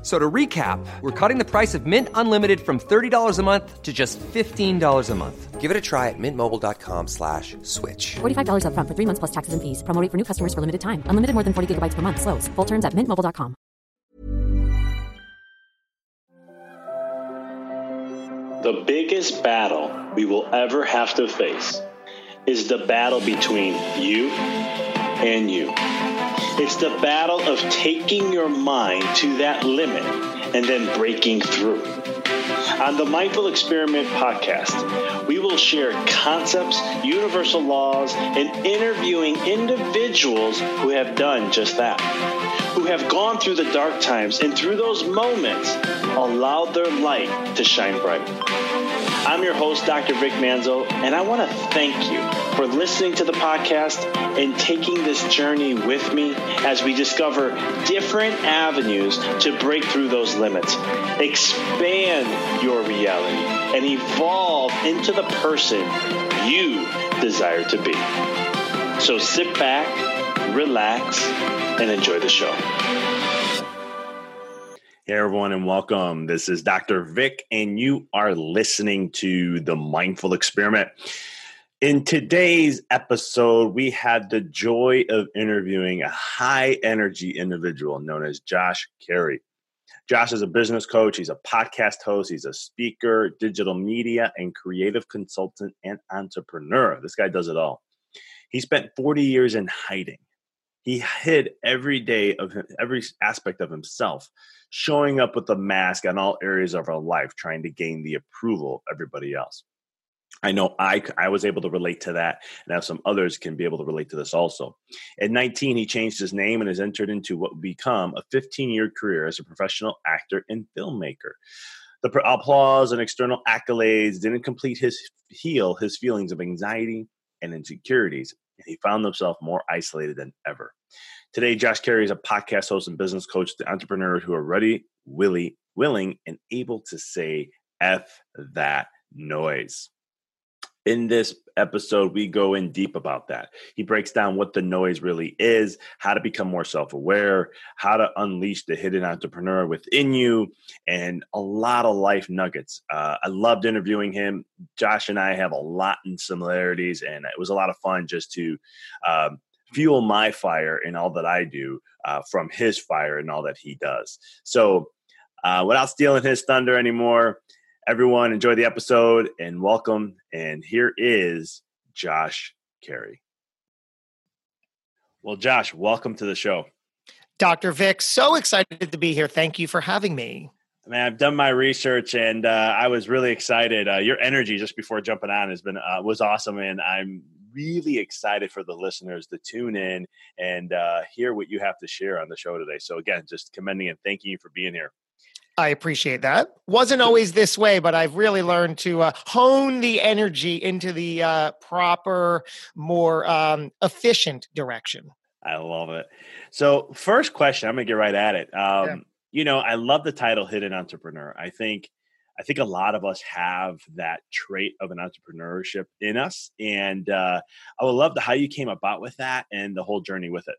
F- So to recap, we're cutting the price of Mint Unlimited from $30 a month to just $15 a month. Give it a try at mintmobile.com slash switch. $45 upfront for three months plus taxes and fees. Promo rate for new customers for limited time. Unlimited more than 40 gigabytes per month. Slows. Full terms at mintmobile.com. The biggest battle we will ever have to face is the battle between you and you. It's the battle of taking your mind to that limit and then breaking through. On the Mindful Experiment podcast, we will share concepts, universal laws, and interviewing individuals who have done just that, who have gone through the dark times and through those moments allowed their light to shine bright. I'm your host, Dr. Vic Manzo, and I want to thank you for listening to the podcast and taking this journey with me as we discover different avenues to break through those limits, expand your reality, and evolve into the person you desire to be. So sit back, relax, and enjoy the show. Hey, everyone, and welcome. This is Dr. Vic, and you are listening to the Mindful Experiment. In today's episode, we had the joy of interviewing a high energy individual known as Josh Cary. Josh is a business coach, he's a podcast host, he's a speaker, digital media, and creative consultant and entrepreneur. This guy does it all. He spent 40 years in hiding. He hid every day of him, every aspect of himself, showing up with a mask on all areas of our life, trying to gain the approval of everybody else. I know I, I was able to relate to that, and now some others can be able to relate to this also. At 19, he changed his name and has entered into what would become a 15 year career as a professional actor and filmmaker. The applause and external accolades didn't complete his heal his feelings of anxiety and insecurities, and he found himself more isolated than ever. Today, Josh Cary is a podcast host and business coach to entrepreneurs who are ready, willy, willing, and able to say F that noise. In this episode, we go in deep about that. He breaks down what the noise really is, how to become more self aware, how to unleash the hidden entrepreneur within you, and a lot of life nuggets. Uh, I loved interviewing him. Josh and I have a lot in similarities, and it was a lot of fun just to um, fuel my fire in all that I do uh, from his fire and all that he does. So, uh, without stealing his thunder anymore, everyone enjoy the episode and welcome. And here is Josh Cary. Well, Josh, welcome to the show. Dr. Vic, so excited to be here. Thank you for having me. Man, I've done my research and uh, I was really excited. Uh, your energy just before jumping on has been uh, was awesome, and I'm really excited for the listeners to tune in and uh, hear what you have to share on the show today. So again, just commending and thanking you for being here. I appreciate that. Wasn't always this way, but I've really learned to uh, hone the energy into the uh, proper, more um, efficient direction. I love it. So, first question, I'm going to get right at it. Um, yeah. You know, I love the title "Hidden Entrepreneur." I think, I think a lot of us have that trait of an entrepreneurship in us, and uh, I would love to how you came about with that and the whole journey with it.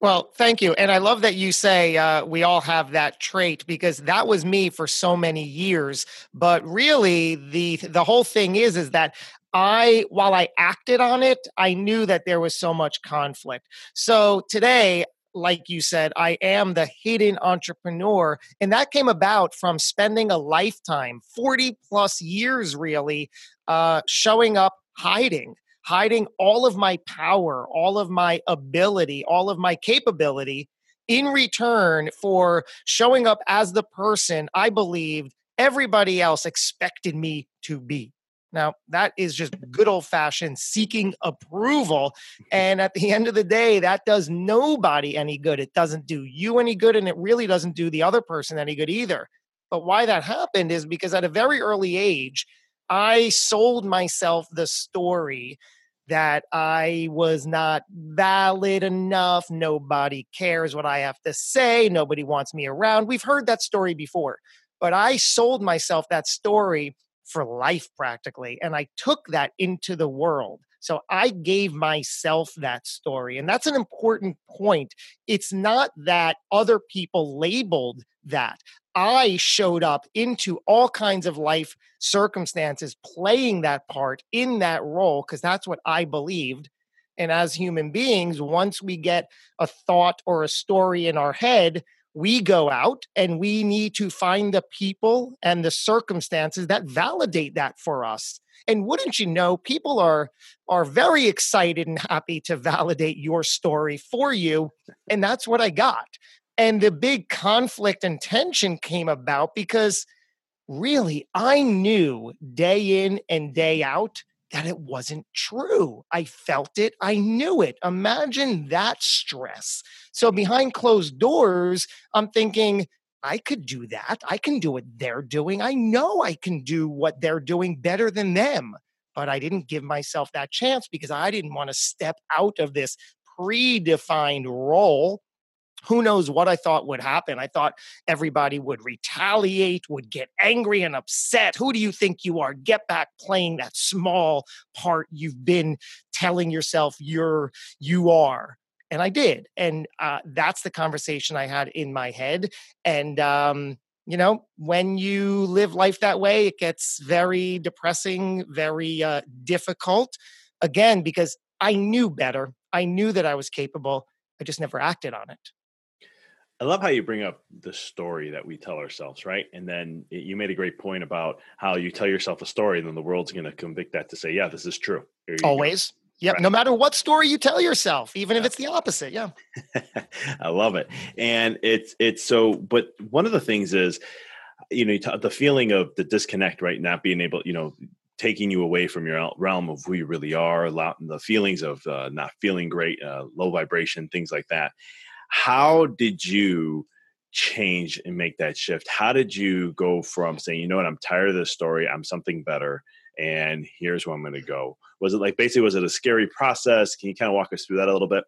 Well, thank you. And I love that you say uh, we all have that trait because that was me for so many years. But really, the the whole thing is is that I, while I acted on it, I knew that there was so much conflict. So today, like you said, I am the hidden entrepreneur. And that came about from spending a lifetime, 40 plus years really, uh, showing up hiding hiding all of my power, all of my ability, all of my capability in return for showing up as the person I believed everybody else expected me to be. Now, that is just good old fashioned seeking approval. And at the end of the day, that does nobody any good. It doesn't do you any good, and it really doesn't do the other person any good either. But why that happened is because at a very early age, I sold myself the story that I was not valid enough. Nobody cares what I have to say. Nobody wants me around. We've heard that story before, but I sold myself that story for life practically. And I took that into the world. So I gave myself that story. And that's an important point. It's not that other people labeled that. I showed up into all kinds of life circumstances, playing that part in that role, because that's what I believed. And as human beings, once we get a thought or a story in our head, we go out and we need to find the people and the circumstances that validate that for us. And wouldn't you know, people are are very excited and happy to validate your story for you. And that's what I got. And the big conflict and tension came about because really I knew day in and day out that it wasn't true. I felt it, I knew it. Imagine that stress. So behind closed doors, I'm thinking, I could do that. I can do what they're doing. I know I can do what they're doing better than them. But I didn't give myself that chance because I didn't want to step out of this predefined role who knows what I thought would happen. I thought everybody would retaliate, would get angry and upset. Who do you think you are? Get back playing that small part you've been telling yourself you're you are. And I did. And uh, that's the conversation I had in my head. And um, you know, when you live life that way, it gets very depressing, very uh, difficult. Again, because I knew better. I knew that I was capable. I just never acted on it. I love how you bring up the story that we tell ourselves, right? And then you made a great point about how you tell yourself a story, and then the world's going to convict that to say, "Yeah, this is true." Always. Go. Yep. Right. No matter what story you tell yourself, even yeah. if it's the opposite. Yeah. I love it, and it's it's so. But one of the things is, you know, the feeling of the disconnect, right? Not being able, you know, taking you away from your realm of who you really are, the feelings of uh, not feeling great, uh, low vibration, things like that how did you change and make that shift? How did you go from saying, you know what, I'm tired of this story, I'm something better, and here's where I'm going to go? Was it like basically, was it a scary process? Can you kind of walk us through that a little bit?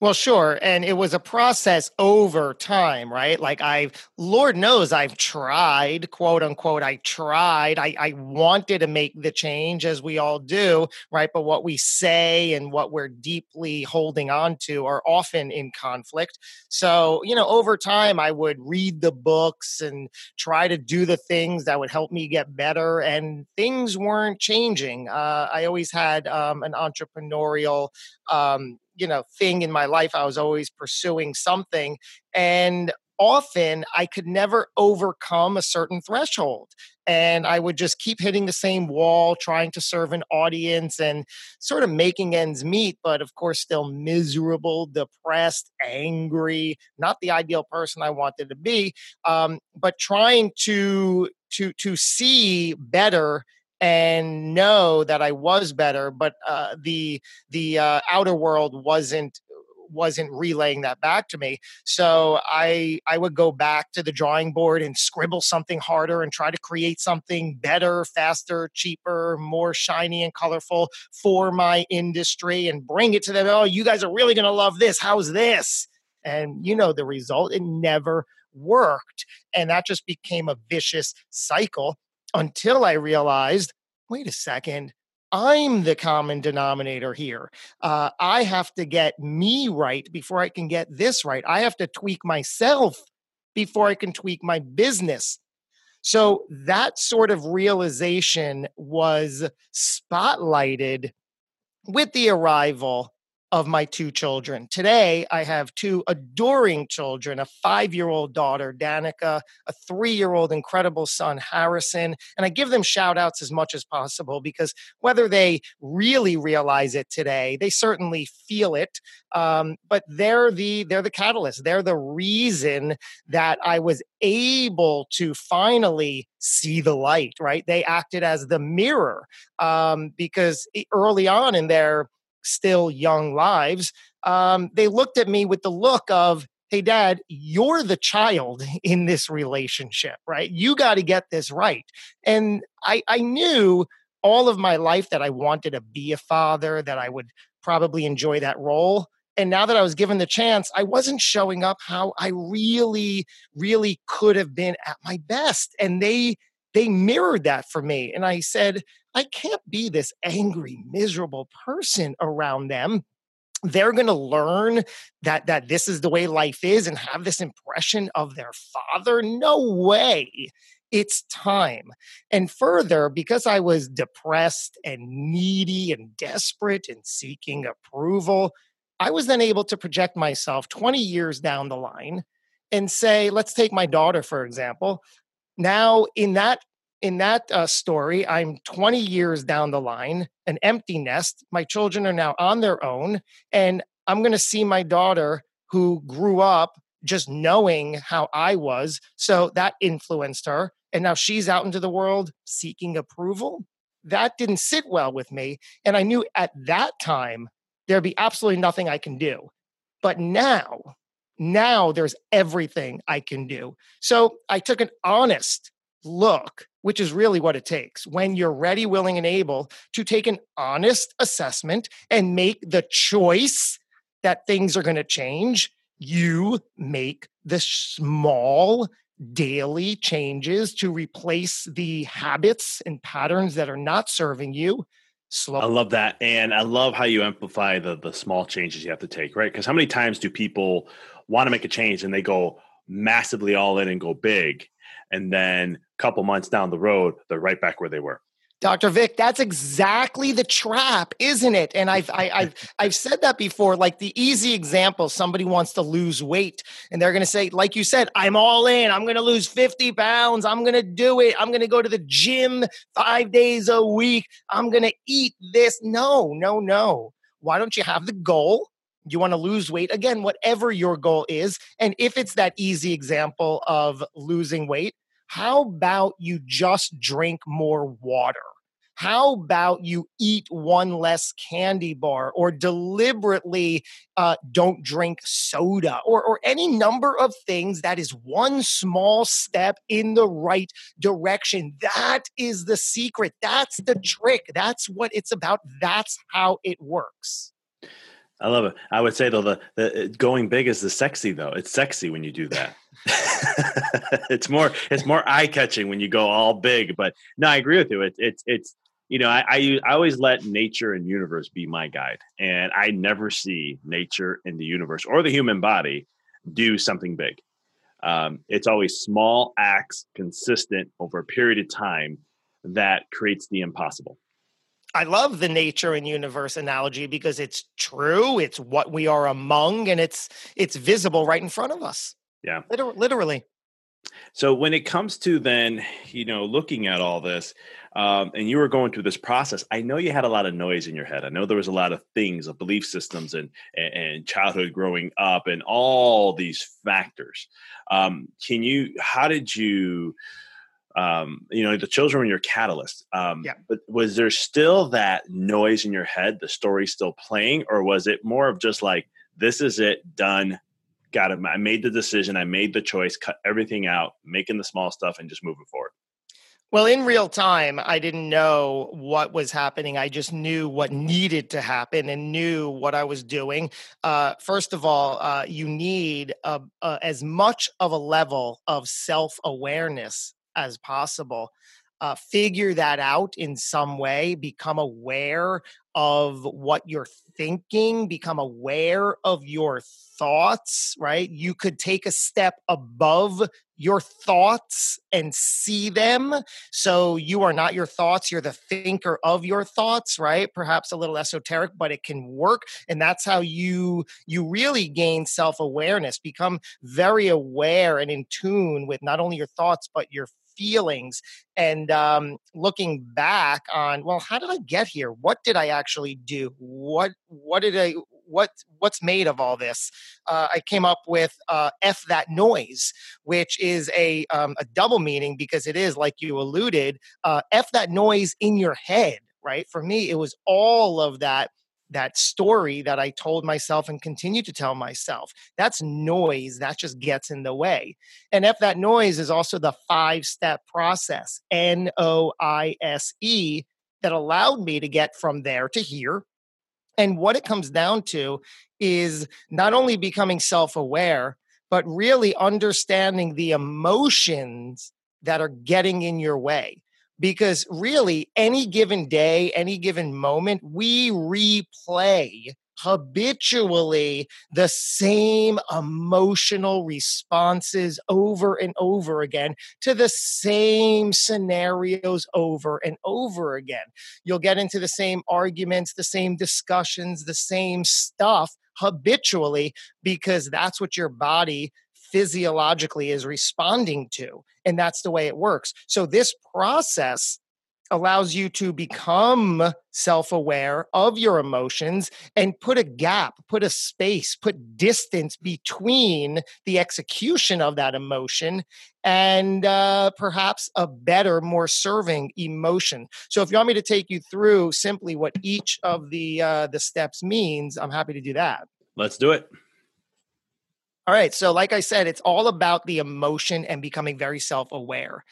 Well, sure. And it was a process over time, right? Like I've, Lord knows I've tried, quote unquote, I tried. I, I wanted to make the change as we all do, right? But what we say and what we're deeply holding on to are often in conflict. So, you know, over time, I would read the books and try to do the things that would help me get better. And things weren't changing. Uh, I always had um, an entrepreneurial um, you know thing in my life i was always pursuing something and often i could never overcome a certain threshold and i would just keep hitting the same wall trying to serve an audience and sort of making ends meet but of course still miserable depressed angry not the ideal person i wanted to be um, but trying to to to see better and know that I was better, but uh, the the uh, outer world wasn't wasn't relaying that back to me. So I I would go back to the drawing board and scribble something harder and try to create something better, faster, cheaper, more shiny and colorful for my industry and bring it to them. Oh, you guys are really going to love this. How's this? And you know the result. It never worked. And that just became a vicious cycle until I realized wait a second, I'm the common denominator here. Uh, I have to get me right before I can get this right. I have to tweak myself before I can tweak my business. So that sort of realization was spotlighted with the arrival of my two children. Today, I have two adoring children a five year old daughter, Danica, a three year old incredible son, Harrison. And I give them shout outs as much as possible because whether they really realize it today, they certainly feel it. Um, but they're the they're the catalyst. They're the reason that I was able to finally see the light. Right? They acted as the mirror um, because early on in their still young lives, um, they looked at me with the look of, hey, dad, you're the child in this relationship, right? You got to get this right. And I, I knew all of my life that I wanted to be a father, that I would probably enjoy that role. And now that I was given the chance, I wasn't showing up how I really, really could have been at my best. And they, they mirrored that for me. And I said, I can't be this angry, miserable person around them. They're going to learn that that this is the way life is and have this impression of their father. No way. It's time. And further, because I was depressed and needy and desperate and seeking approval, I was then able to project myself 20 years down the line and say, let's take my daughter, for example. Now, in that in that uh, story, I'm 20 years down the line, an empty nest. My children are now on their own, and I'm going to see my daughter who grew up just knowing how I was. So that influenced her. And now she's out into the world seeking approval. That didn't sit well with me. And I knew at that time there'd be absolutely nothing I can do. But now, now there's everything I can do. So I took an honest look, which is really what it takes when you're ready, willing, and able to take an honest assessment and make the choice that things are going to change. You make the small daily changes to replace the habits and patterns that are not serving you. Slow. I love that. And I love how you amplify the the small changes you have to take, right? Because how many times do people want to make a change and they go massively all in and go big and then a couple months down the road they're right back where they were Dr. Vic, that's exactly the trap, isn't it? And I've I, have i have I've said that before. Like the easy example, somebody wants to lose weight, and they're going to say, like you said, I'm all in. I'm going to lose 50 pounds. I'm going to do it. I'm going to go to the gym five days a week. I'm going to eat this. No, no, no. Why don't you have the goal? You want to lose weight again, whatever your goal is. And if it's that easy example of losing weight, how about you just drink more water? How about you eat one less candy bar or deliberately uh, don't drink soda or, or any number of things that is one small step in the right direction? That is the secret. That's the trick. That's what it's about. That's how it works. I love it. I would say though the, the going big is the sexy though. It's sexy when you do that. it's more it's more eye catching when you go all big. But no, I agree with you. It's it's it's you know I, I I always let nature and universe be my guide, and I never see nature and the universe or the human body do something big. Um, it's always small acts, consistent over a period of time that creates the impossible. I love the nature and universe analogy because it's true. It's what we are among, and it's it's visible right in front of us. Yeah, Liter- literally. So when it comes to then, you know, looking at all this, um, and you were going through this process, I know you had a lot of noise in your head. I know there was a lot of things, of belief systems, and and, and childhood growing up, and all these factors. Um, can you? How did you? Um, you know, the children were your catalyst. Um, yeah. But was there still that noise in your head, the story still playing, or was it more of just like this is it, done. Got it. I made the decision. I made the choice. Cut everything out, making the small stuff, and just moving forward. Well, in real time, I didn't know what was happening. I just knew what needed to happen and knew what I was doing. Uh, first of all, uh, you need a, a, as much of a level of self awareness as possible. Uh, figure that out in some way, become aware of what you're thinking, become aware of your thoughts, right? You could take a step above your thoughts and see them. So you are not your thoughts, you're the thinker of your thoughts, right? Perhaps a little esoteric, but it can work. And that's how you you really gain self-awareness, become very aware and in tune with not only your thoughts but your feelings and um, looking back on well how did i get here? What did i actually do? What what did i what what's made of all this? Uh, i came up with uh, f that noise which is a um, a double meaning because it is like you alluded uh, f that noise in your head right? For me it was all of that that story that I told myself and continue to tell myself. That's noise. That just gets in the way. And if that noise is also the five step process, N O I S E, that allowed me to get from there to here. And what it comes down to is not only becoming self aware, but really understanding the emotions that are getting in your way because really any given day, any given moment, we replay habitually the same emotional responses over and over again to the same scenarios over and over again. You'll get into the same arguments, the same discussions, the same stuff habitually because that's what your body physiologically is responding to. And that's the way it works. So this process allows you to become self aware of your emotions and put a gap, put a space, put distance between the execution of that emotion and uh, perhaps a better, more serving emotion. So, if you want me to take you through simply what each of the uh, the steps means, I'm happy to do that. Let's do it. All right. So, like I said, it's all about the emotion and becoming very self aware.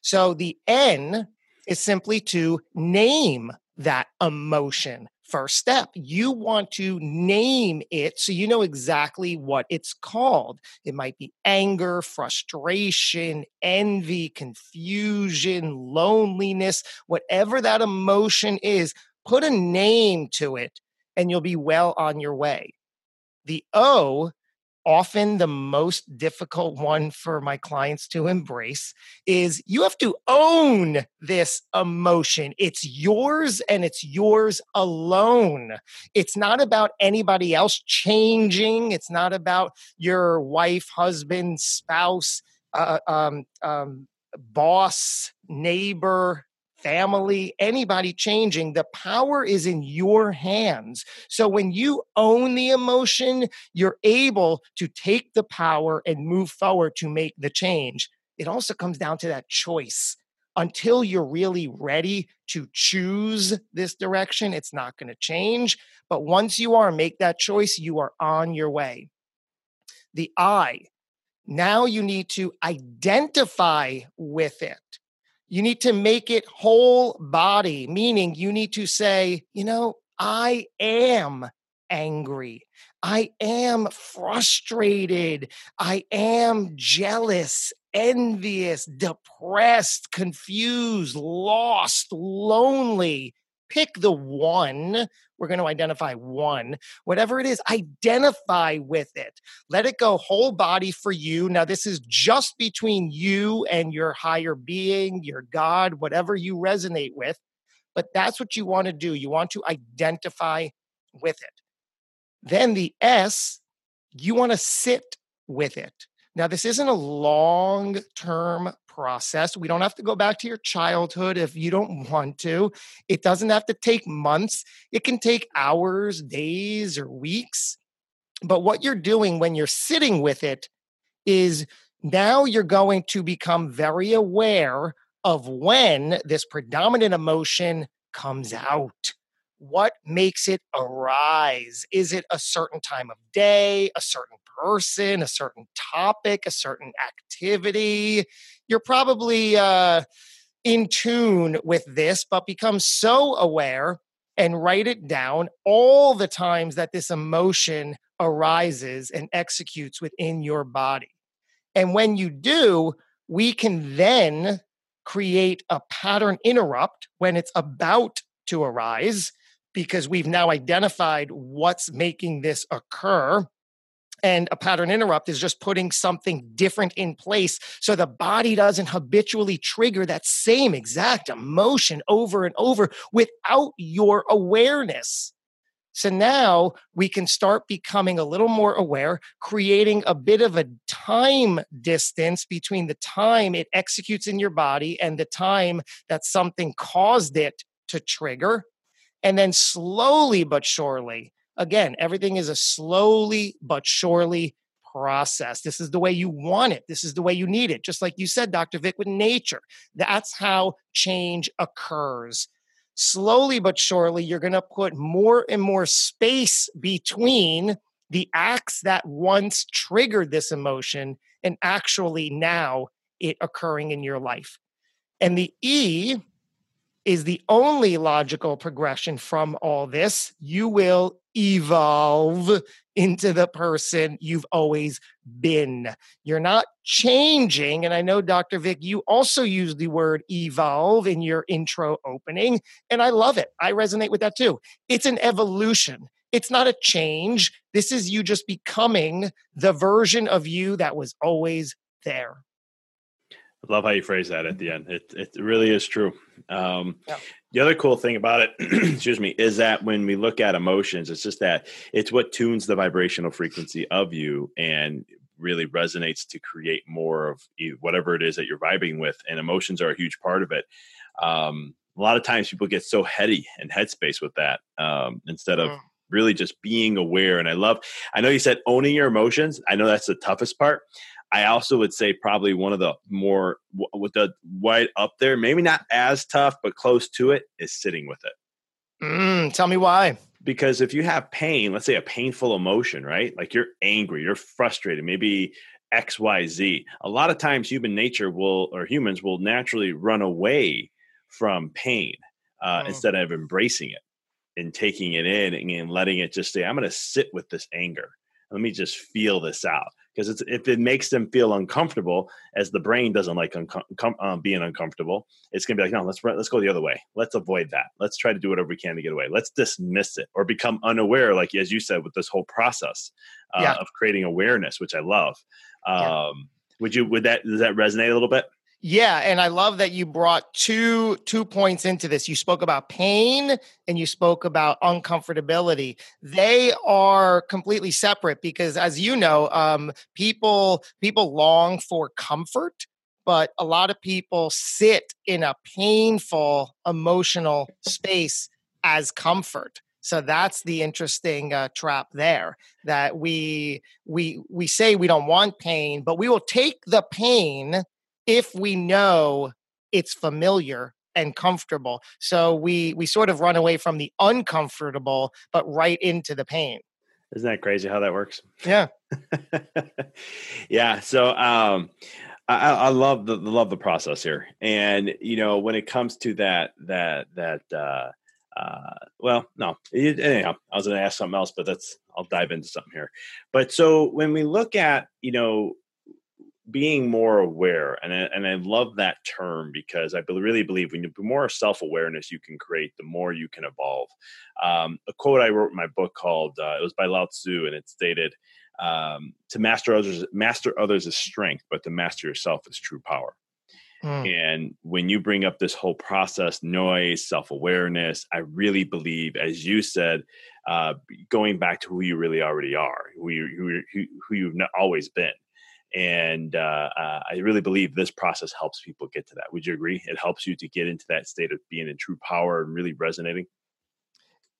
So, the N is simply to name that emotion. First step, you want to name it so you know exactly what it's called. It might be anger, frustration, envy, confusion, loneliness, whatever that emotion is, put a name to it and you'll be well on your way. The O often the most difficult one for my clients to embrace is you have to own this emotion. It's yours and it's yours alone. It's not about anybody else changing. It's not about your wife, husband, spouse, uh, um, um, boss, neighbor, family, anybody changing, the power is in your hands. So when you own the emotion, you're able to take the power and move forward to make the change. It also comes down to that choice. Until you're really ready to choose this direction, it's not going to change. But once you are, make that choice, you are on your way. The I, now you need to identify with it you need to make it whole body, meaning you need to say, you know, I am angry. I am frustrated. I am jealous, envious, depressed, confused, lost, lonely. Pick the one we're going to identify one. Whatever it is, identify with it. Let it go whole body for you. Now, this is just between you and your higher being, your God, whatever you resonate with. But that's what you want to do. You want to identify with it. Then the S, you want to sit with it. Now, this isn't a long term process. We don't have to go back to your childhood if you don't want to. It doesn't have to take months, it can take hours, days, or weeks. But what you're doing when you're sitting with it is now you're going to become very aware of when this predominant emotion comes out what makes it arise? Is it a certain time of day, a certain person, a certain topic, a certain activity? You're probably uh, in tune with this, but become so aware and write it down all the times that this emotion arises and executes within your body. And when you do, we can then create a pattern interrupt when it's about to arise because we've now identified what's making this occur. And a pattern interrupt is just putting something different in place so the body doesn't habitually trigger that same exact emotion over and over without your awareness. So now we can start becoming a little more aware, creating a bit of a time distance between the time it executes in your body and the time that something caused it to trigger. And then slowly but surely, again, everything is a slowly but surely process. This is the way you want it. This is the way you need it. Just like you said, Dr. Vic, with nature. That's how change occurs. Slowly but surely, you're going to put more and more space between the acts that once triggered this emotion and actually now it occurring in your life. And the E is the only logical progression from all this. You will evolve into the person you've always been. You're not changing. And I know, Dr. Vic, you also use the word evolve in your intro opening. And I love it. I resonate with that too. It's an evolution. It's not a change. This is you just becoming the version of you that was always there. I love how you phrase that at the end. It it really is true. Um, yeah. The other cool thing about it, excuse me, is that when we look at emotions, it's just that it's what tunes the vibrational frequency of you and really resonates to create more of whatever it is that you're vibing with. And emotions are a huge part of it. Um, a lot of times people get so heady and headspace with that um, instead of mm. Really just being aware. And I love, I know you said owning your emotions. I know that's the toughest part. I also would say probably one of the more with the white up there, maybe not as tough, but close to it, is sitting with it. Mm, tell me why. Because if you have pain, let's say a painful emotion, right? Like you're angry, you're frustrated, maybe X, Y, Z. A lot of times, human nature will, or humans will naturally run away from pain uh, oh. instead of embracing it and taking it in and letting it just say, I'm going to sit with this anger. Let me just feel this out because if it makes them feel uncomfortable, as the brain doesn't like com- um, being uncomfortable, it's gonna be like, no, let's let's go the other way. Let's avoid that. Let's try to do whatever we can to get away. Let's dismiss it or become unaware, like as you said, with this whole process uh, yeah. of creating awareness, which I love. Um, yeah. Would you? Would that does that resonate a little bit? Yeah, and I love that you brought two two points into this. You spoke about pain and you spoke about uncomfortability. They are completely separate because, as you know, um, people people long for comfort, but a lot of people sit in a painful emotional space as comfort. So that's the interesting uh, trap there. That we we we say we don't want pain, but we will take the pain if we know it's familiar and comfortable. So we we sort of run away from the uncomfortable, but right into the pain. Isn't that crazy how that works? Yeah. yeah. So um I, I love the love the process here. And you know, when it comes to that that that uh uh well no it, anyhow i was going to ask something else but that's i'll dive into something here but so when we look at you know being more aware and I, and I love that term because I really believe when you the more self-awareness you can create the more you can evolve. Um, a quote I wrote in my book called uh, it was by Lao Tzu and it stated um, to master others master others is strength but to master yourself is true power. Mm. and when you bring up this whole process noise self-awareness I really believe as you said uh, going back to who you really already are who, you, who, who you've always been and uh, uh, I really believe this process helps people get to that. Would you agree? It helps you to get into that state of being in true power and really resonating.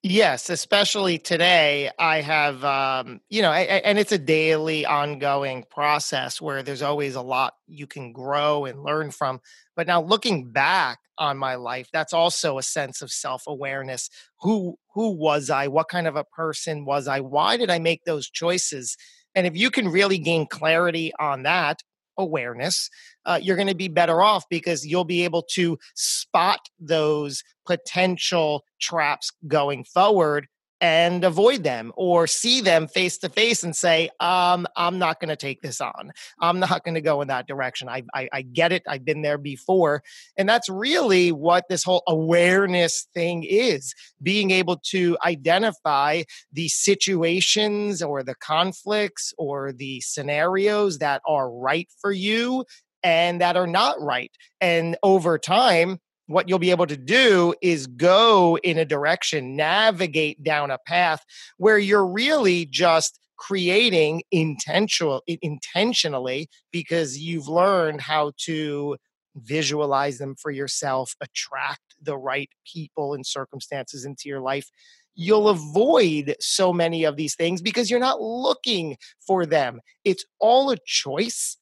Yes, especially today. I have, um, you know, I, I, and it's a daily ongoing process where there's always a lot you can grow and learn from. But now looking back on my life, that's also a sense of self awareness. Who who was I? What kind of a person was I? Why did I make those choices? And if you can really gain clarity on that, awareness, uh, you're going to be better off because you'll be able to spot those potential traps going forward and avoid them or see them face to face and say, um, I'm not going to take this on. I'm not going to go in that direction. I, I, I, get it. I've been there before. And that's really what this whole awareness thing is being able to identify the situations or the conflicts or the scenarios that are right for you and that are not right. And over time, what you'll be able to do is go in a direction, navigate down a path where you're really just creating intentional intentionally because you've learned how to visualize them for yourself, attract the right people and circumstances into your life. You'll avoid so many of these things because you're not looking for them. It's all a choice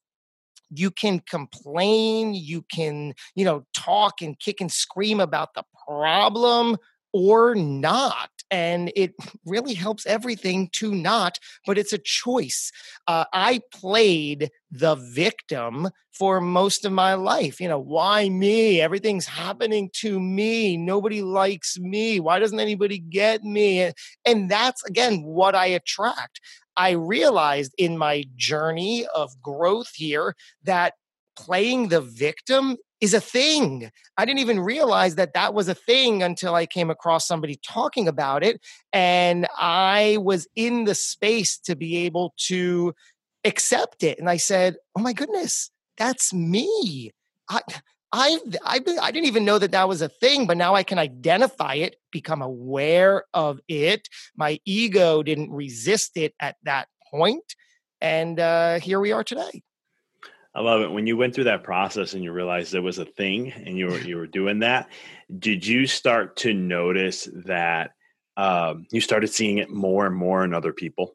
you can complain you can you know talk and kick and scream about the problem or not and it really helps everything to not but it's a choice. Uh, i played the victim for most of my life you know why me? Everything's happening to me. Nobody likes me. Why doesn't anybody get me? And that's again what i attract I realized in my journey of growth here that playing the victim is a thing. I didn't even realize that that was a thing until I came across somebody talking about it. And I was in the space to be able to accept it. And I said, oh my goodness, that's me. I, I I I didn't even know that that was a thing, but now I can identify it, become aware of it. My ego didn't resist it at that point, and uh, here we are today. I love it. When you went through that process and you realized there was a thing, and you were you were doing that, did you start to notice that um, you started seeing it more and more in other people?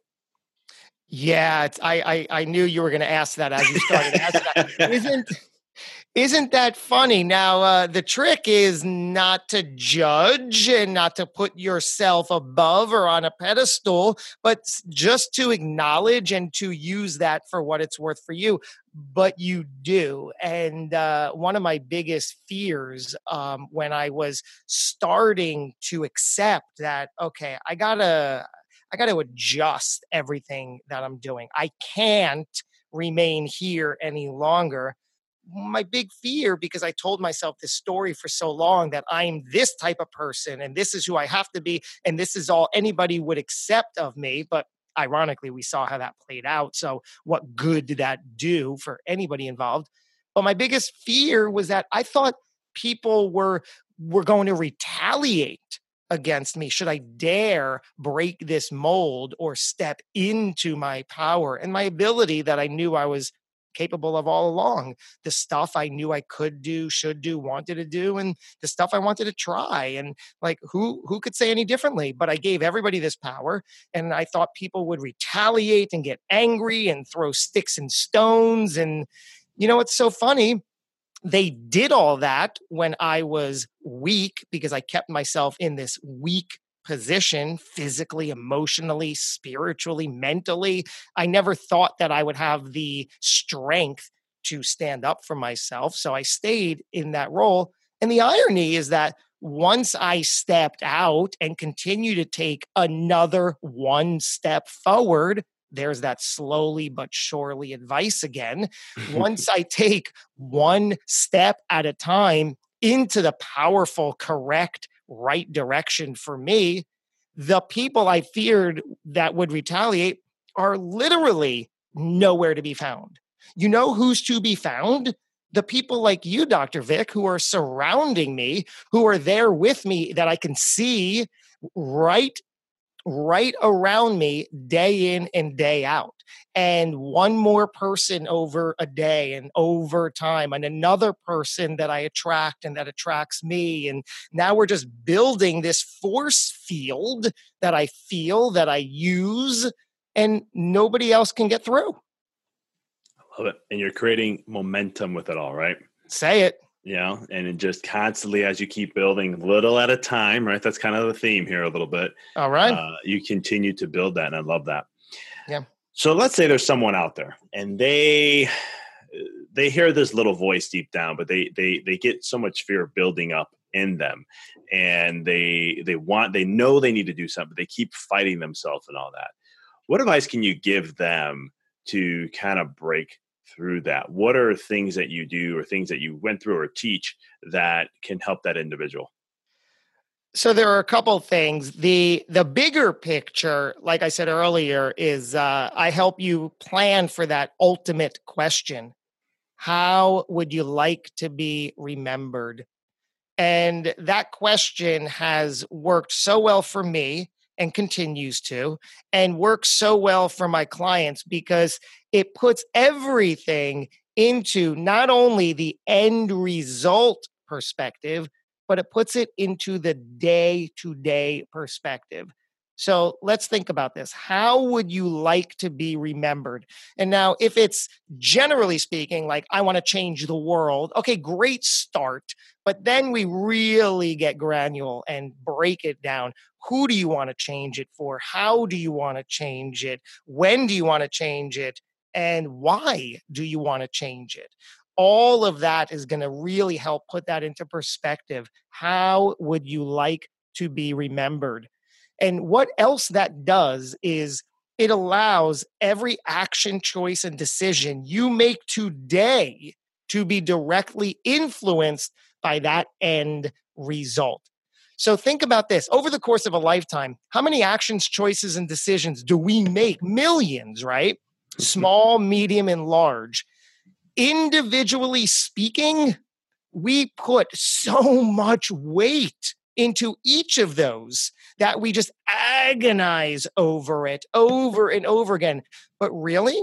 Yeah, I, I I knew you were going to ask that as you started asking that. Isn't isn't that funny? Now, uh, the trick is not to judge and not to put yourself above or on a pedestal, but just to acknowledge and to use that for what it's worth for you. But you do. And uh, one of my biggest fears um, when I was starting to accept that, okay, I gotta, I gotta adjust everything that I'm doing. I can't remain here any longer my big fear because I told myself this story for so long that I'm this type of person and this is who I have to be and this is all anybody would accept of me. But ironically, we saw how that played out. So, what good did that do for anybody involved? But my biggest fear was that I thought people were were going to retaliate against me should i dare break this mold or step into my power and my ability that i knew i was capable of all along. The stuff I knew I could do, should do, wanted to do, and the stuff I wanted to try. And like who who could say any differently? But I gave everybody this power, and I thought people would retaliate and get angry and throw sticks and stones. And you know, it's so funny they did all that when I was weak because I kept myself in this weak position physically, emotionally, spiritually, mentally. I never thought that I would have the strength to stand up for myself. So I stayed in that role. And the irony is that once I stepped out and continue to take another one step forward, there's that slowly but surely advice again. Once I take one step at a time into the powerful, correct right direction for me, the people I feared that would retaliate are literally nowhere to be found. You know who's to be found? The people like you, Dr. Vic, who are surrounding me, who are there with me that I can see right right around me day in and day out. And one more person over a day and over time, and another person that I attract and that attracts me. And now we're just building this force field that I feel, that I use, and nobody else can get through. I love it. And you're creating momentum with it all, right? Say it you know, and it just constantly as you keep building little at a time, right? That's kind of the theme here a little bit. All right. Uh, you continue to build that, and I love that. Yeah. So let's say there's someone out there, and they they hear this little voice deep down, but they they they get so much fear building up in them, and they they want they know they need to do something, but they keep fighting themselves and all that. What advice can you give them to kind of break through that? What are things that you do or things that you went through or teach that can help that individual? So there are a couple things. The the bigger picture, like I said earlier, is uh, I help you plan for that ultimate question. How would you like to be remembered? And that question has worked so well for me and continues to, and works so well for my clients because it puts everything into not only the end result perspective, but it puts it into the day to day perspective. So let's think about this. How would you like to be remembered? And now, if it's generally speaking, like I want to change the world, okay, great start. But then we really get granular and break it down. Who do you want to change it for? How do you want to change it? When do you want to change it? And why do you want to change it? All of that is going to really help put that into perspective. How would you like to be remembered? And what else that does is it allows every action, choice, and decision you make today to be directly influenced by that end result. So think about this over the course of a lifetime, how many actions, choices, and decisions do we make? Millions, right? Mm-hmm. Small, medium, and large. Individually speaking, we put so much weight into each of those that we just agonize over it over and over again. But really,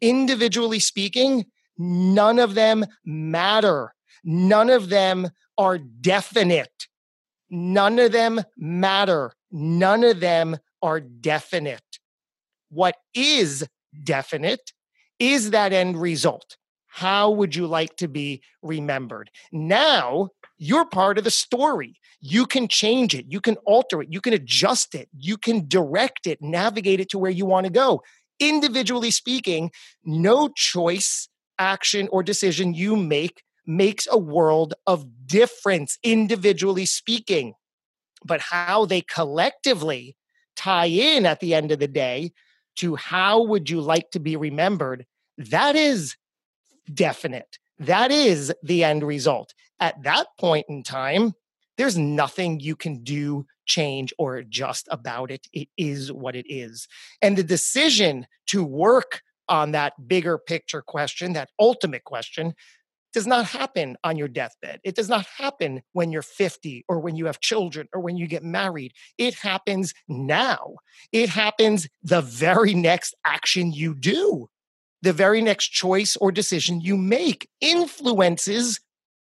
individually speaking, none of them matter. None of them are definite. None of them matter. None of them are definite. What is definite is that end result. How would you like to be remembered? Now you're part of the story. You can change it, you can alter it, you can adjust it, you can direct it, navigate it to where you want to go. Individually speaking, no choice, action, or decision you make makes a world of difference, individually speaking. But how they collectively tie in at the end of the day to how would you like to be remembered, that is definite. That is the end result. At that point in time, there's nothing you can do, change, or adjust about it. It is what it is. And the decision to work on that bigger picture question, that ultimate question, does not happen on your deathbed. It does not happen when you're 50 or when you have children or when you get married. It happens now. It happens the very next action you do. The very next choice or decision you make influences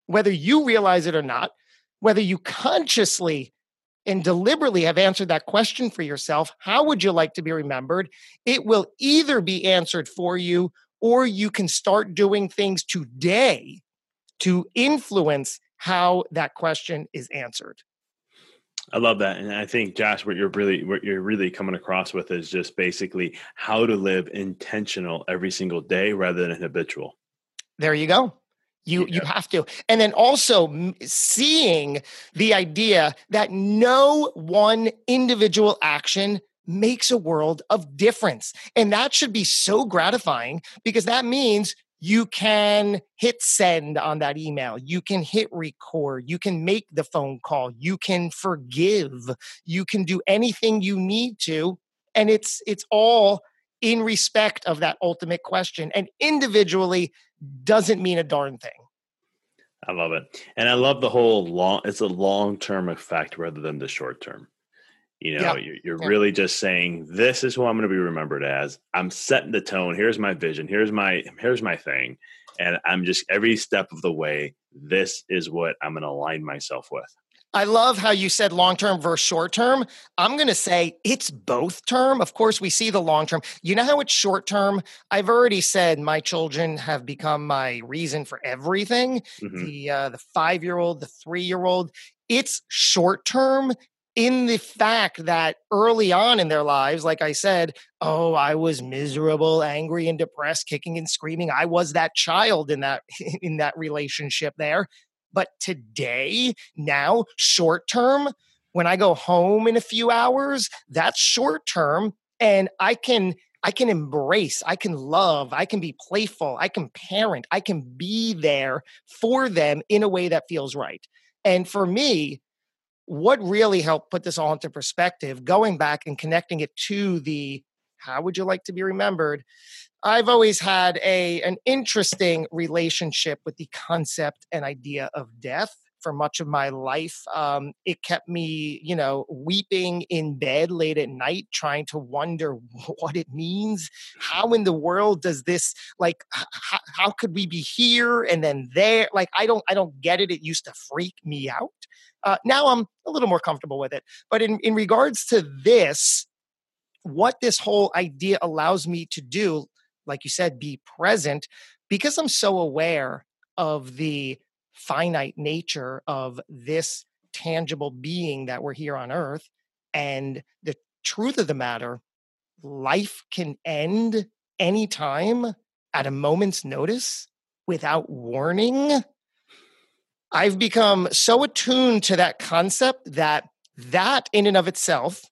whether you realize it or not, whether you consciously and deliberately have answered that question for yourself. How would you like to be remembered? It will either be answered for you or you can start doing things today to influence how that question is answered. I love that, and I think Josh, what you're really what you're really coming across with is just basically how to live intentional every single day rather than habitual. There you go. You yeah. you have to, and then also seeing the idea that no one individual action makes a world of difference. And that should be so gratifying because that means you can hit send on that email. You can hit record. You can make the phone call. You can forgive. You can do anything you need to. And it's, it's all in respect of that ultimate question. And individually doesn't mean a darn thing. I love it. And I love the whole long, it's a long term effect rather than the short term You know, you're, you're really just saying, "This is who I'm going to be remembered as." I'm setting the tone. Here's my vision. Here's my here's my thing, and I'm just every step of the way. This is what I'm going to align myself with. I love how you said long term versus short term. I'm going to say it's both term. Of course, we see the long term. You know how it's short term? I've already said my children have become my reason for everything. Mm-hmm. The uh, the five year old, the three year old. It's short term in the fact that early on in their lives, like I said, oh, I was miserable, angry, and depressed, kicking and screaming. I was that child in that in that relationship there. But today, now, short term, when I go home in a few hours, that's short term, and I can I can embrace, I can love, I can be playful, I can parent, I can be there for them in a way that feels right. And for me, what really helped put this all into perspective, going back and connecting it to the how would you like to be remembered? I've always had a an interesting relationship with the concept and idea of death for much of my life. Um, it kept me, you know, weeping in bed late at night, trying to wonder what it means. How in the world does this, like, how, how could we be here and then there? Like, I don't, I don't get it. It used to freak me out. Uh, now I'm a little more comfortable with it. But in, in regards to this, what this whole idea allows me to do, like you said, be present, because I'm so aware of the finite nature of this tangible being that we're here on earth. And the truth of the matter, life can end anytime at a moment's notice without warning I've become so attuned to that concept that that in and of itself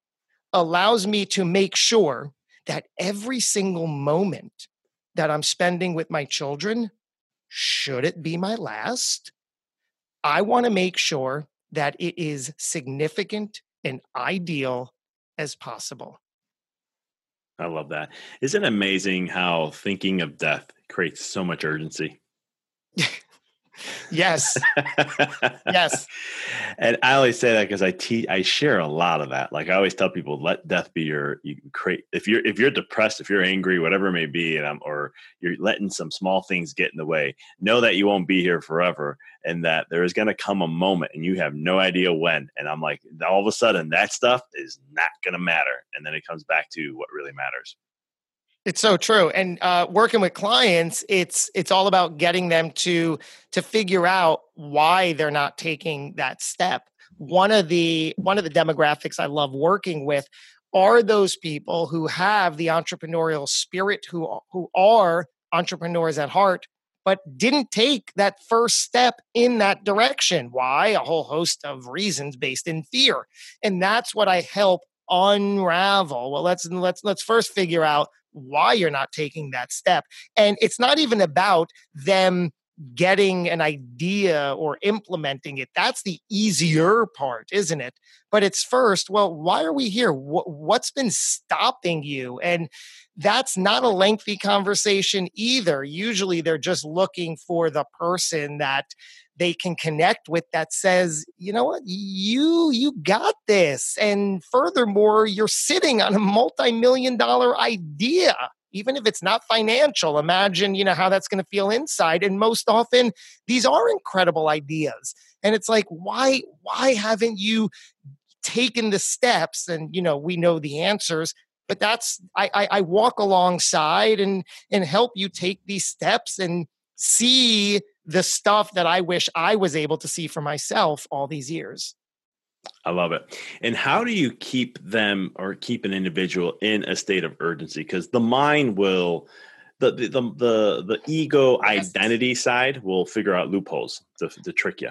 allows me to make sure that every single moment that I'm spending with my children, should it be my last, I want to make sure that it is significant and ideal as possible. I love that. Isn't it amazing how thinking of death creates so much urgency? Yes. yes. And I always say that because I teach, I share a lot of that. Like I always tell people, let death be your, you create, if you're, if you're depressed, if you're angry, whatever it may be, and I'm, or you're letting some small things get in the way, know that you won't be here forever and that there is going to come a moment and you have no idea when. And I'm like, all of a sudden that stuff is not going to matter. And then it comes back to what really matters. It's so true. And uh, working with clients, it's it's all about getting them to to figure out why they're not taking that step. One of the one of the demographics I love working with are those people who have the entrepreneurial spirit, who who are entrepreneurs at heart, but didn't take that first step in that direction. Why? A whole host of reasons based in fear. And that's what I help unravel. Well, let's let's let's first figure out why you're not taking that step. And it's not even about them getting an idea or implementing it. That's the easier part, isn't it? But it's first, well, why are we here? What's been stopping you? And that's not a lengthy conversation either. Usually they're just looking for the person that they can connect with that says, you know what, you you got this. And furthermore, you're sitting on a multi-million dollar idea. Even if it's not financial, imagine, you know, how that's going to feel inside. And most often, these are incredible ideas. And it's like, why, why haven't you taken the steps? And, you know, we know the answers but that's I, I, I walk alongside and and help you take these steps and see the stuff that I wish I was able to see for myself all these years. I love it. And how do you keep them or keep an individual in a state of urgency? Because the mind will, the the the the, the ego yes. identity side will figure out loopholes to, to trick you.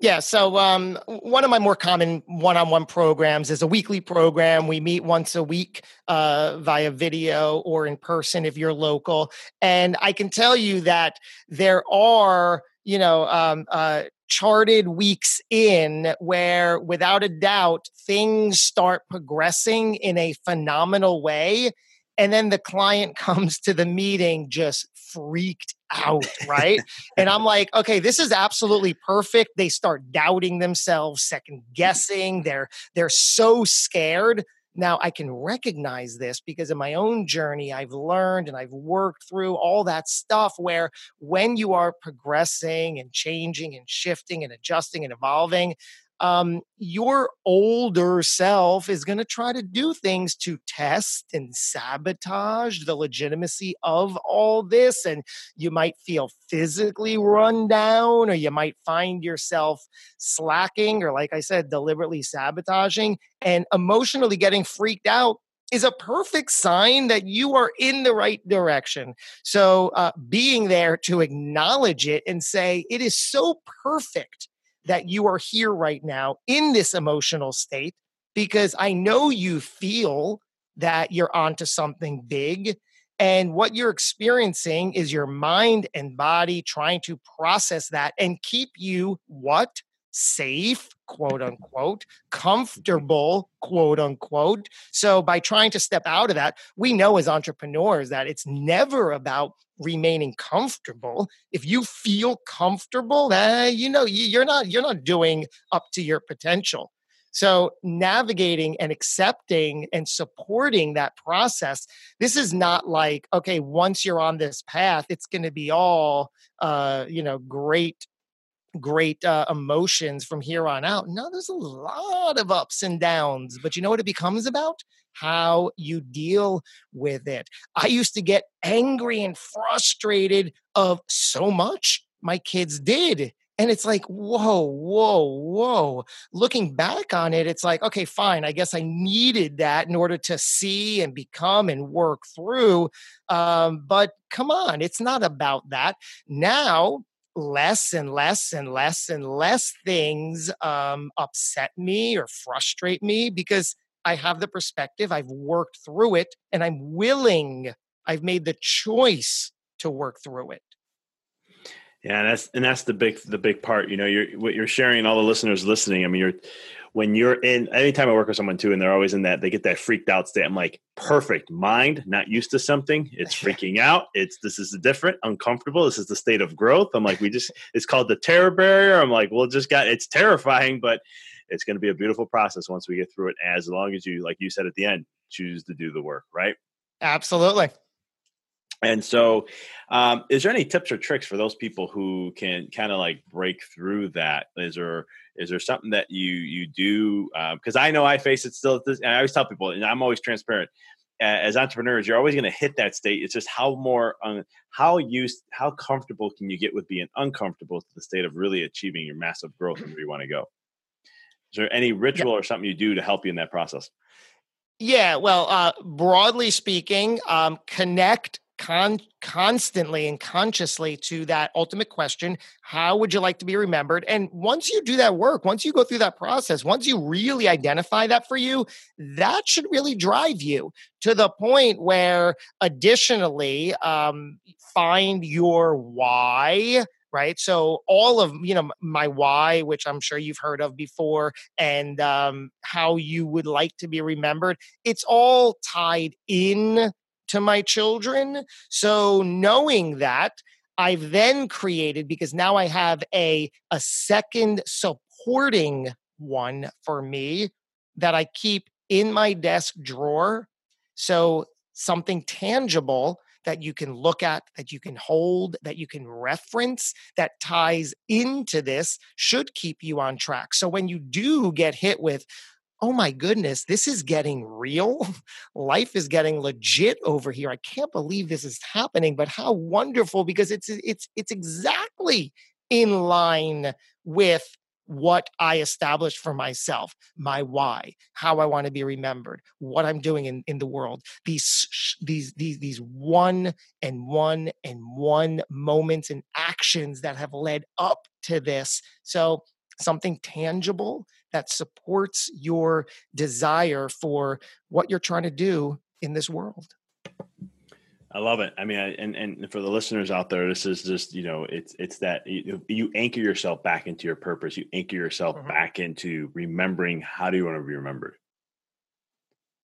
Yeah. So, um, one of my more common one on one programs is a weekly program. We meet once a week uh, via video or in person if you're local. And I can tell you that there are, you know, um, uh, charted weeks in where, without a doubt, things start progressing in a phenomenal way And then the client comes to the meeting just freaked out, right? and I'm like, okay, this is absolutely perfect. They start doubting themselves, second guessing. They're they're so scared now, I can recognize this because in my own journey, I've learned and I've worked through all that stuff where when you are progressing and changing and shifting and adjusting and evolving, um, your older self is going to try to do things to test and sabotage the legitimacy of all this. And you might feel physically run down, or you might find yourself slacking, or like I said, deliberately sabotaging and emotionally getting freaked out is a perfect sign that you are in the right direction. So, uh, being there to acknowledge it and say, it is so perfect that you are here right now in this emotional state because I know you feel that you're onto something big. And what you're experiencing is your mind and body trying to process that and keep you what? Safe, quote unquote, comfortable, quote unquote. So, by trying to step out of that, we know as entrepreneurs that it's never about remaining comfortable if you feel comfortable eh, you know you're not you're not doing up to your potential so navigating and accepting and supporting that process this is not like okay once you're on this path it's going to be all uh you know great great uh, emotions from here on out no there's a lot of ups and downs but you know what it becomes about how you deal with it. I used to get angry and frustrated of so much my kids did. And it's like, whoa, whoa, whoa. Looking back on it, it's like, okay, fine. I guess I needed that in order to see and become and work through. Um, but come on, it's not about that. Now, less and less and less and less things um, upset me or frustrate me because I have the perspective, I've worked through it, and I'm willing, I've made the choice to work through it. Yeah, and that's and that's the big the big part. You know, you're what you're sharing, all the listeners listening. I mean, you're when you're in anytime I work with someone too, and they're always in that, they get that freaked out state. I'm like, perfect mind, not used to something. It's freaking out. It's this is different, uncomfortable. This is the state of growth. I'm like, we just it's called the terror barrier. I'm like, well, just got it's terrifying, but it's going to be a beautiful process once we get through it as long as you like you said at the end choose to do the work right absolutely and so um, is there any tips or tricks for those people who can kind of like break through that is there is there something that you you do because um, i know i face it still this, and i always tell people and i'm always transparent as entrepreneurs you're always going to hit that state it's just how more um, how used how comfortable can you get with being uncomfortable to the state of really achieving your massive growth and where you want to go is there any ritual yeah. or something you do to help you in that process? Yeah, well, uh, broadly speaking, um, connect con- constantly and consciously to that ultimate question how would you like to be remembered? And once you do that work once you go through that process once you really identify that for you that should really drive you to the point where additionally um, find your why right? So all of you know my why which i'm sure you've heard of before and um, how you would like to be remembered it's all tied in to my children so knowing that i've then created because now i have a a second supporting one for me that i keep in my desk drawer so something tangible that you can look at, that you can hold, that you can reference that ties into this should keep you on track. So when you do get hit with, oh my goodness, this is getting real. Life is getting legit over here. I can't believe this is happening, but how wonderful because it's it's it's exactly in line with what I established for myself, my why, how I want to be remembered, what I'm doing in, in the world. These these these these one and one and one moments and actions that have led up to this. So something tangible that supports your desire for what you're trying to do in this world. I love it. I mean, I, and and for the listeners out there, this is just you know, it's it's that you, you anchor yourself back into your purpose. You anchor yourself mm-hmm. back into remembering how do you want to be remembered.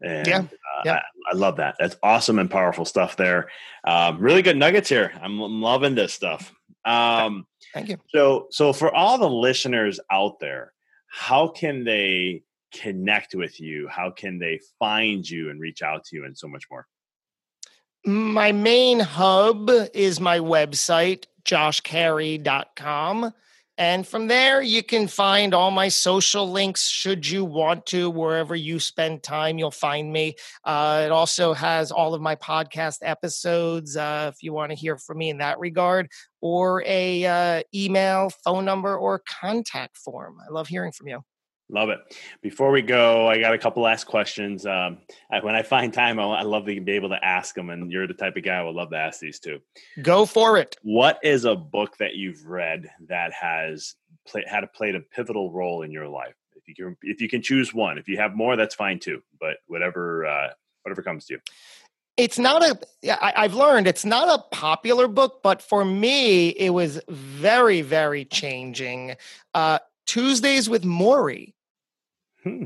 And, yeah. Uh, yeah. I, I, love that. That's awesome and powerful stuff there. Um, really good nuggets here. I'm, I'm loving this stuff. Um, Thank you. So, so for all the listeners out there, how can they connect with you? How can they find you and reach out to you and so much more? My main hub is my website, joshcary.com. And from there, you can find all my social links should you want to. Wherever you spend time, you'll find me. Uh, it also has all of my podcast episodes uh, if you want to hear from me in that regard, or a uh, email, phone number, or contact form. I love hearing from you. Love it. Before we go, I got a couple last questions. Um, I, when I find time, I, I, love to be able to ask them, and you're the type of guy I would love to ask these too. Go for it. What is a book that you've read that has play, had a played a pivotal role in your life? If you can, if you can choose one, if you have more, that's fine too. But whatever, uh, whatever comes to you. It's not a. I, I've learned it's not a popular book, but for me, it was very, very changing. Uh, Tuesdays with Morrie. Hmm.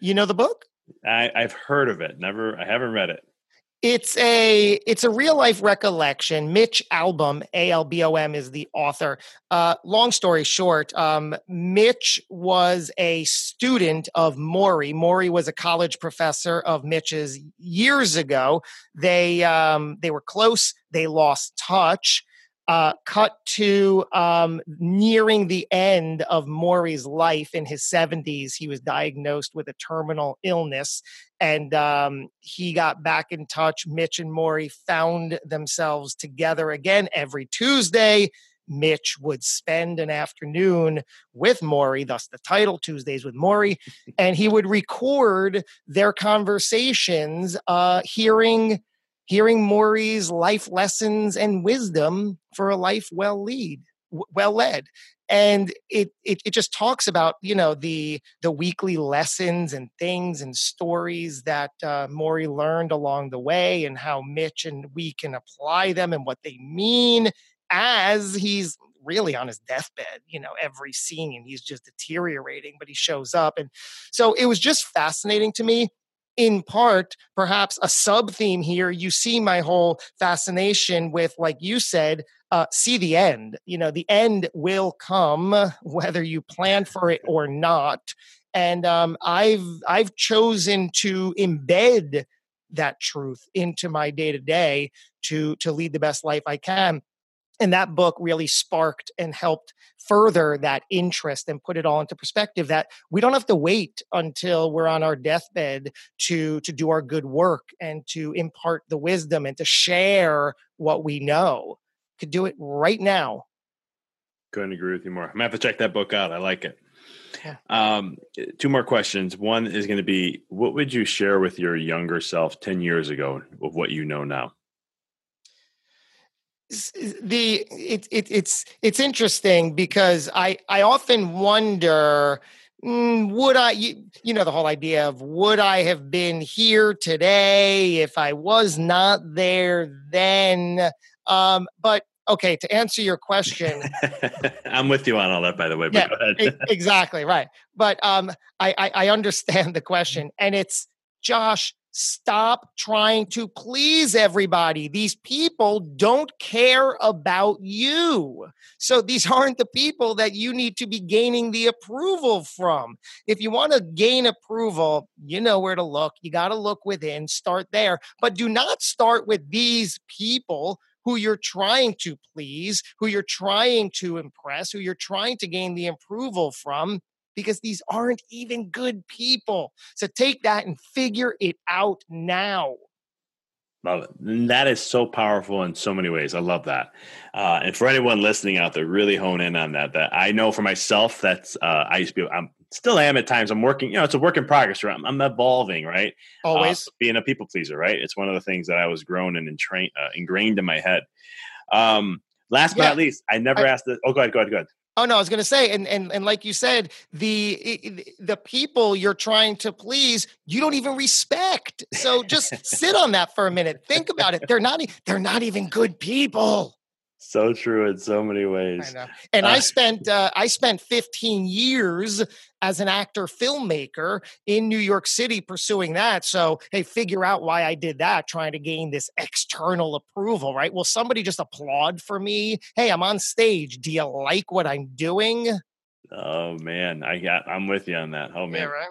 You know the book? I, I've heard of it. Never, I haven't read it. It's a it's a real life recollection. Mitch Albom, A L B O M, is the author. Uh, long story short, um, Mitch was a student of Morrie. Morrie was a college professor of Mitch's years ago. They um, they were close. They lost touch. Uh, cut to um, nearing the end of Morrie's life in his 70s. He was diagnosed with a terminal illness and um, he got back in touch. Mitch and Morrie found themselves together again every Tuesday. Mitch would spend an afternoon with Morrie, thus the title Tuesdays with Morrie, and he would record their conversations, uh, hearing hearing Morrie's life lessons and wisdom for a life well lead, well led. And it, it it just talks about you know the the weekly lessons and things and stories that uh, Morrie learned along the way and how Mitch and we can apply them and what they mean as he's really on his deathbed you know every scene he's just deteriorating but he shows up and so it was just fascinating to me in part, perhaps a sub theme here. You see my whole fascination with, like you said, uh, see the end. You know, the end will come whether you plan for it or not. And um, I've I've chosen to embed that truth into my day to day to to lead the best life I can and that book really sparked and helped further that interest and put it all into perspective that we don't have to wait until we're on our deathbed to to do our good work and to impart the wisdom and to share what we know. Could do it right now. Couldn't agree with you more. I'm gonna have to check that book out. I like it. Yeah. um, two more questions. One is going to be what would you share with your younger self 10 years ago of what you know now the it, it, it's it's interesting because I I often wonder mm, would I you, you know the whole idea of would I have been here today if I was not there then? Um but okay to answer your question i'm with you on all that by the way yeah, exactly right. But um I, I i understand the question and it's josh Stop trying to please everybody. These people don't care about you. So these aren't the people that you need to be gaining the approval from. If you want to gain approval, you know where to look. You got to look within, start there. But do not start with these people who you're trying to please, who you're trying to impress, who you're trying to gain the approval from because these aren't even good people. So take that and figure it out now. Love it. And that is so powerful in so many ways. I love that. Uh, and for anyone listening out there, really hone in on that. That I know for myself, that's uh, I used to be. I'm still am at times. I'm working. You know, it's a work in progress. Right? I'm, I'm evolving. Right. Always uh, being a people pleaser. Right. It's one of the things that I was grown and uh, ingrained in my head. Um, last yeah. but not least, I never I, asked this. Oh, go ahead. Go ahead. Go ahead. Oh no, I was going to say, and and and like you said, the the people you're trying to please, you don't even respect. So just sit on that for a minute. Think about it. They're not they're not even good people. So true in so many ways. I know. And uh, I spent uh, I spent 15 years as an actor filmmaker in New York City pursuing that. So, hey, figure out why I did that, trying to gain this external approval, right? Will somebody just applaud for me? Hey, I'm on stage. Do you like what I'm doing? Oh man, I got I'm with you on that. Oh man. Yeah, right?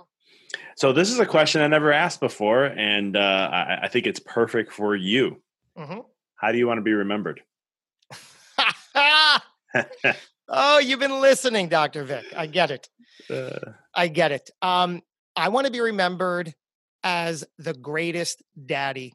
So this is a question I never asked before, and uh, I, I, think it's perfect for you. Mm-hmm. How do you want to be remembered? oh, you've been listening, Dr. Vic. I get it. Uh, I get it. Um, I want to be remembered as the greatest daddy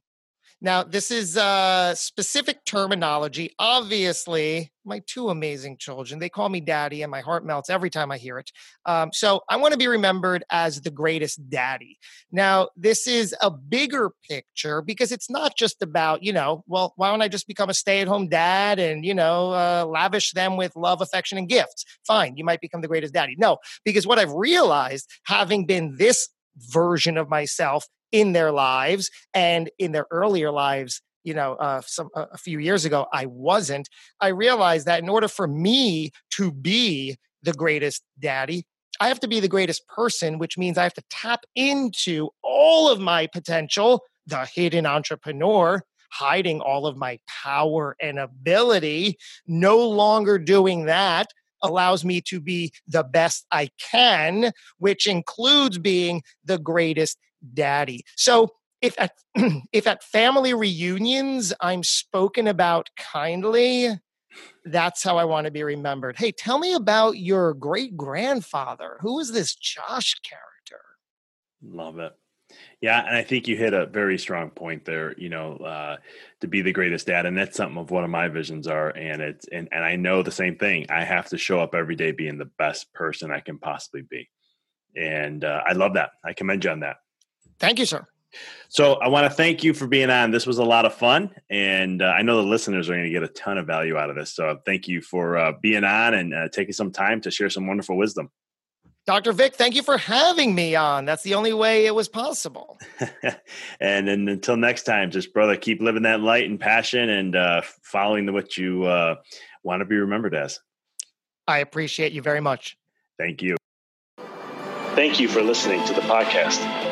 now, this is uh, specific terminology. Obviously, my two amazing children, they call me daddy, and my heart melts every time I hear it. Um, so I want to be remembered as the greatest daddy. Now, this is a bigger picture because it's not just about, you know, well, why don't I just become a stay at home dad and, you know, uh, lavish them with love, affection, and gifts? Fine, you might become the greatest daddy. No, because what I've realized, having been this version of myself in their lives and in their earlier lives you know uh, some a few years ago i wasn't. I realized that in order for me to be the greatest daddy i have to be the greatest person which means i have to tap into all of my potential the hidden entrepreneur hiding all of my power and ability no longer doing that allows me to be the best I can, which includes being the greatest daddy. So if at if at family reunions I'm spoken about kindly, that's how I want to be remembered. Hey, tell me about your great grandfather. Who is this Josh character? Love it. Yeah, and I think you hit a very strong point there. You know, uh, to be the greatest dad, and that's something of one of my visions are. And it's and and I know the same thing. I have to show up every day being the best person I can possibly be, and uh, I love that. I commend you on that. Thank you, sir. So I want to thank you for being on. This was a lot of fun, and uh, I know the listeners are going to get a ton of value out of this. So thank you for uh, being on and uh, taking some time to share some wonderful wisdom. Dr. Vic, thank you for having me on. That's the only way it was possible. and, and until next time, just brother, keep living that light and passion and uh, following the, what you uh, want to be remembered as. I appreciate you very much. Thank you. Thank you for listening to the podcast.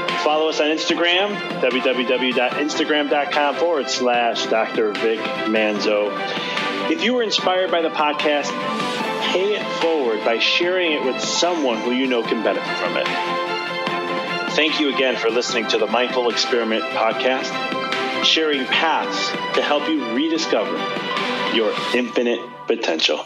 Follow us on Instagram, www.instagram.com forward slash Dr. Vic Manzo. If you were inspired by the podcast, pay it forward by sharing it with someone who you know can benefit from it. Thank you again for listening to the Mindful Experiment podcast, sharing paths to help you rediscover your infinite potential.